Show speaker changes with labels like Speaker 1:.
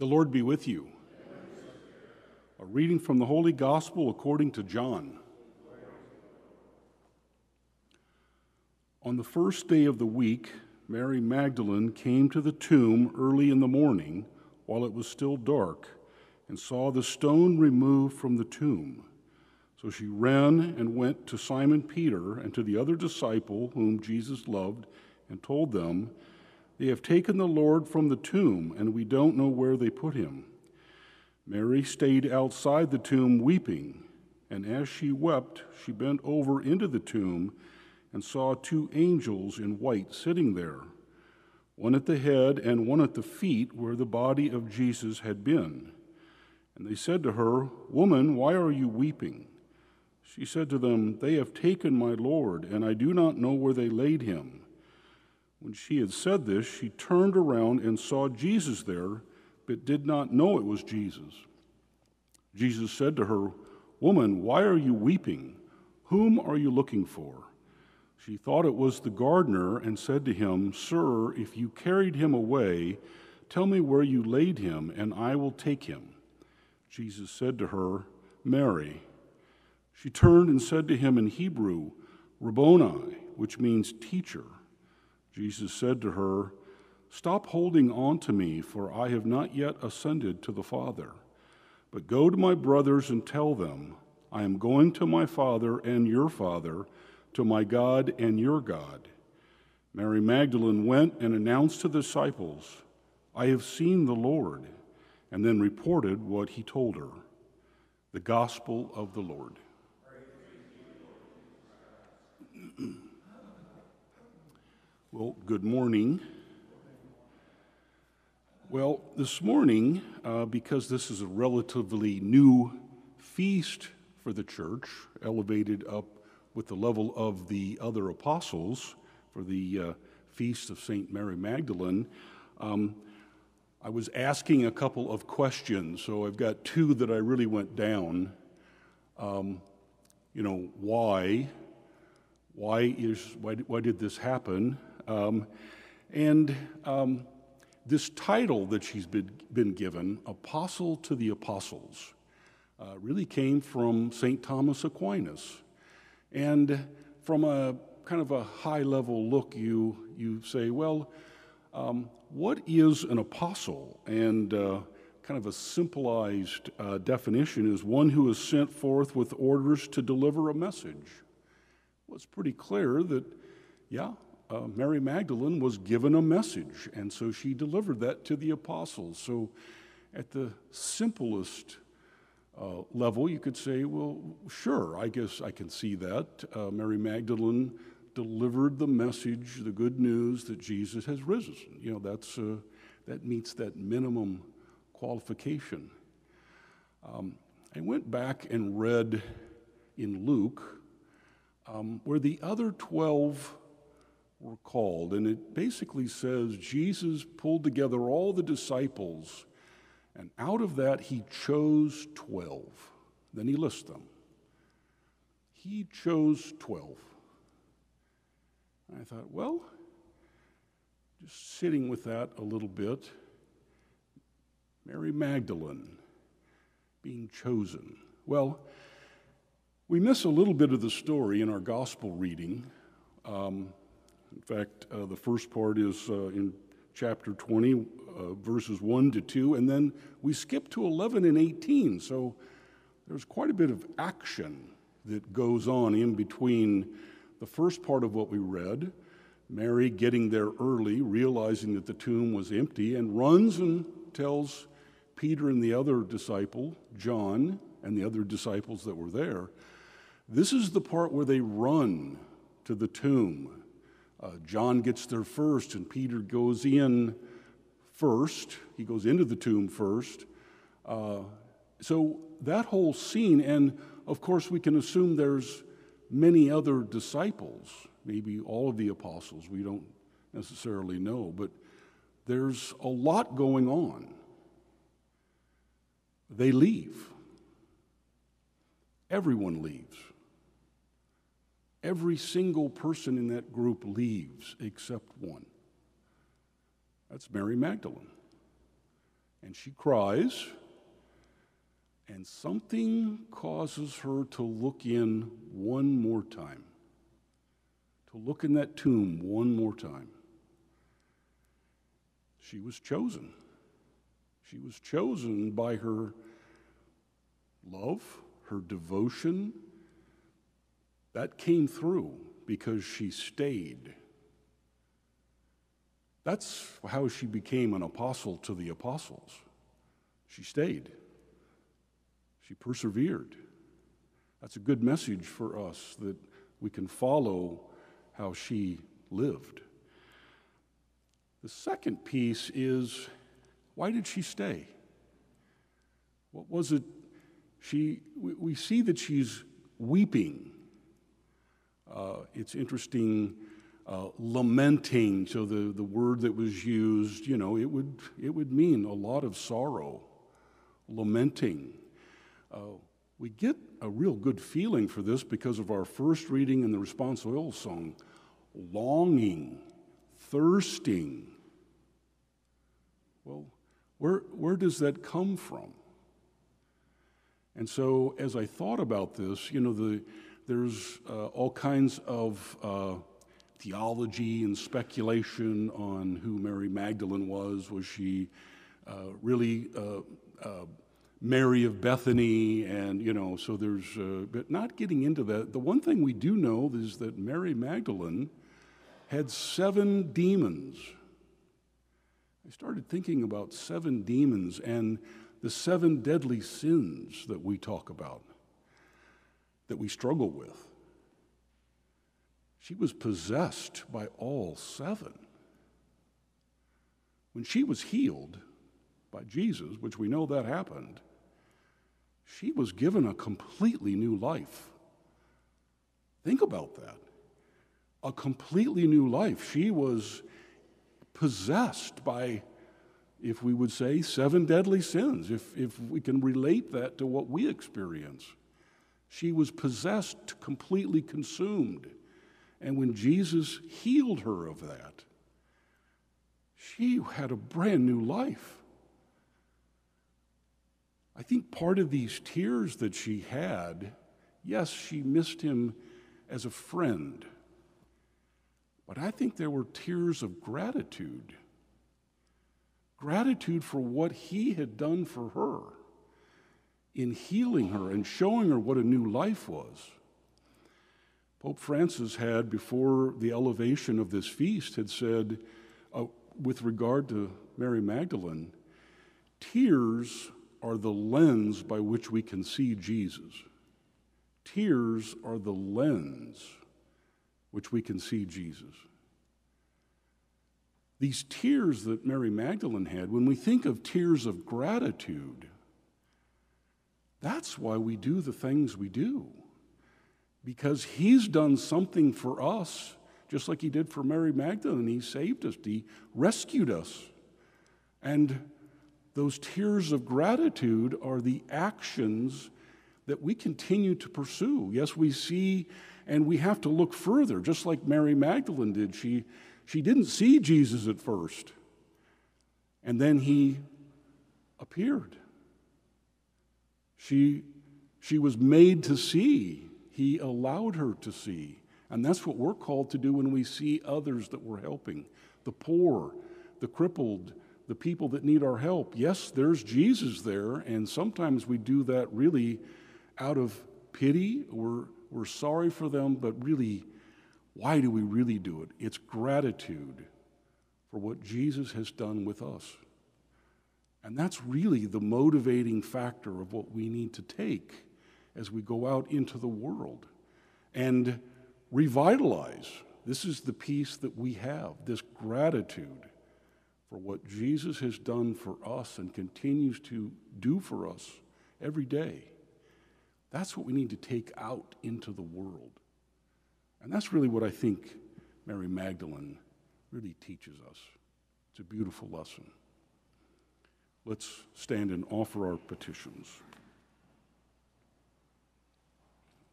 Speaker 1: The Lord be with you. A reading from the Holy Gospel according to John. On the first day of the week, Mary Magdalene came to the tomb early in the morning while it was still dark and saw the stone removed from the tomb. So she ran and went to Simon Peter and to the other disciple whom Jesus loved and told them, They have taken the Lord from the tomb, and we don't know where they put him. Mary stayed outside the tomb weeping, and as she wept, she bent over into the tomb and saw two angels in white sitting there, one at the head and one at the feet where the body of Jesus had been. And they said to her, Woman, why are you weeping? She said to them, They have taken my Lord, and I do not know where they laid him. When she had said this, she turned around and saw Jesus there, but did not know it was Jesus. Jesus said to her, Woman, why are you weeping? Whom are you looking for? She thought it was the gardener and said to him, Sir, if you carried him away, tell me where you laid him, and I will take him. Jesus said to her, Mary. She turned and said to him in Hebrew, Rabboni, which means teacher. Jesus said to her, Stop holding on to me, for I have not yet ascended to the Father. But go to my brothers and tell them, I am going to my Father and your Father, to my God and your God. Mary Magdalene went and announced to the disciples, I have seen the Lord, and then reported what he told her. The Gospel of the Lord. Well, good morning. Well, this morning, uh, because this is a relatively new feast for the church, elevated up with the level of the other apostles for the uh, feast of St. Mary Magdalene, um, I was asking a couple of questions. So I've got two that I really went down. Um, you know, why? Why, is, why, why did this happen? Um, and um, this title that she's been, been given, Apostle to the Apostles, uh, really came from St. Thomas Aquinas. And from a kind of a high level look, you, you say, well, um, what is an apostle? And uh, kind of a simplified uh, definition is one who is sent forth with orders to deliver a message. Well, it's pretty clear that, yeah, uh, Mary Magdalene was given a message, and so she delivered that to the apostles. So, at the simplest uh, level, you could say, well, sure, I guess I can see that. Uh, Mary Magdalene delivered the message, the good news that Jesus has risen. You know, that's, uh, that meets that minimum qualification. Um, I went back and read in Luke um, where the other 12 were called. And it basically says Jesus pulled together all the disciples, and out of that, he chose 12. Then he lists them. He chose 12. And I thought, well, just sitting with that a little bit, Mary Magdalene being chosen. Well, we miss a little bit of the story in our gospel reading. Um, in fact, uh, the first part is uh, in chapter 20, uh, verses 1 to 2, and then we skip to 11 and 18. So there's quite a bit of action that goes on in between the first part of what we read, Mary getting there early, realizing that the tomb was empty, and runs and tells Peter and the other disciple, John, and the other disciples that were there. This is the part where they run to the tomb uh, John gets there first, and Peter goes in first. He goes into the tomb first. Uh, so that whole scene, and of course, we can assume there's many other disciples, maybe all of the apostles. We don't necessarily know, but there's a lot going on. They leave. Everyone leaves. Every single person in that group leaves except one. That's Mary Magdalene. and she cries, and something causes her to look in one more time, to look in that tomb one more time. She was chosen. She was chosen by her love, her devotion. That came through because she stayed. That's how she became an apostle to the apostles. She stayed, she persevered. That's a good message for us that we can follow how she lived. The second piece is why did she stay? What was it? She, we see that she's weeping. Uh, it's interesting uh, lamenting. So the, the word that was used, you know, it would, it would mean a lot of sorrow, lamenting. Uh, we get a real good feeling for this because of our first reading in the responsorial song longing, thirsting. Well, where, where does that come from? And so, as I thought about this, you know, the, there's uh, all kinds of uh, theology and speculation on who Mary Magdalene was. Was she uh, really uh, uh, Mary of Bethany? And, you know, so there's, uh, but not getting into that. The one thing we do know is that Mary Magdalene had seven demons. I started thinking about seven demons and the seven deadly sins that we talk about, that we struggle with. She was possessed by all seven. When she was healed by Jesus, which we know that happened, she was given a completely new life. Think about that. A completely new life. She was possessed by, if we would say, seven deadly sins, if, if we can relate that to what we experience. She was possessed, completely consumed. And when Jesus healed her of that, she had a brand new life. I think part of these tears that she had, yes, she missed him as a friend, but I think there were tears of gratitude. Gratitude for what he had done for her in healing her and showing her what a new life was. Pope Francis had, before the elevation of this feast, had said, uh, with regard to Mary Magdalene, tears are the lens by which we can see Jesus. Tears are the lens which we can see Jesus. These tears that Mary Magdalene had, when we think of tears of gratitude, that's why we do the things we do because he's done something for us, just like he did for Mary Magdalene. He saved us, he rescued us. And those tears of gratitude are the actions that we continue to pursue. Yes, we see and we have to look further, just like Mary Magdalene did. She, she didn't see Jesus at first, and then he appeared. She, she was made to see he allowed her to see. And that's what we're called to do when we see others that we're helping the poor, the crippled, the people that need our help. Yes, there's Jesus there, and sometimes we do that really out of pity. We're, we're sorry for them, but really, why do we really do it? It's gratitude for what Jesus has done with us. And that's really the motivating factor of what we need to take as we go out into the world and revitalize. This is the peace that we have, this gratitude for what Jesus has done for us and continues to do for us every day. That's what we need to take out into the world. And that's really what I think Mary Magdalene really teaches us. It's a beautiful lesson. Let's stand and offer our petitions.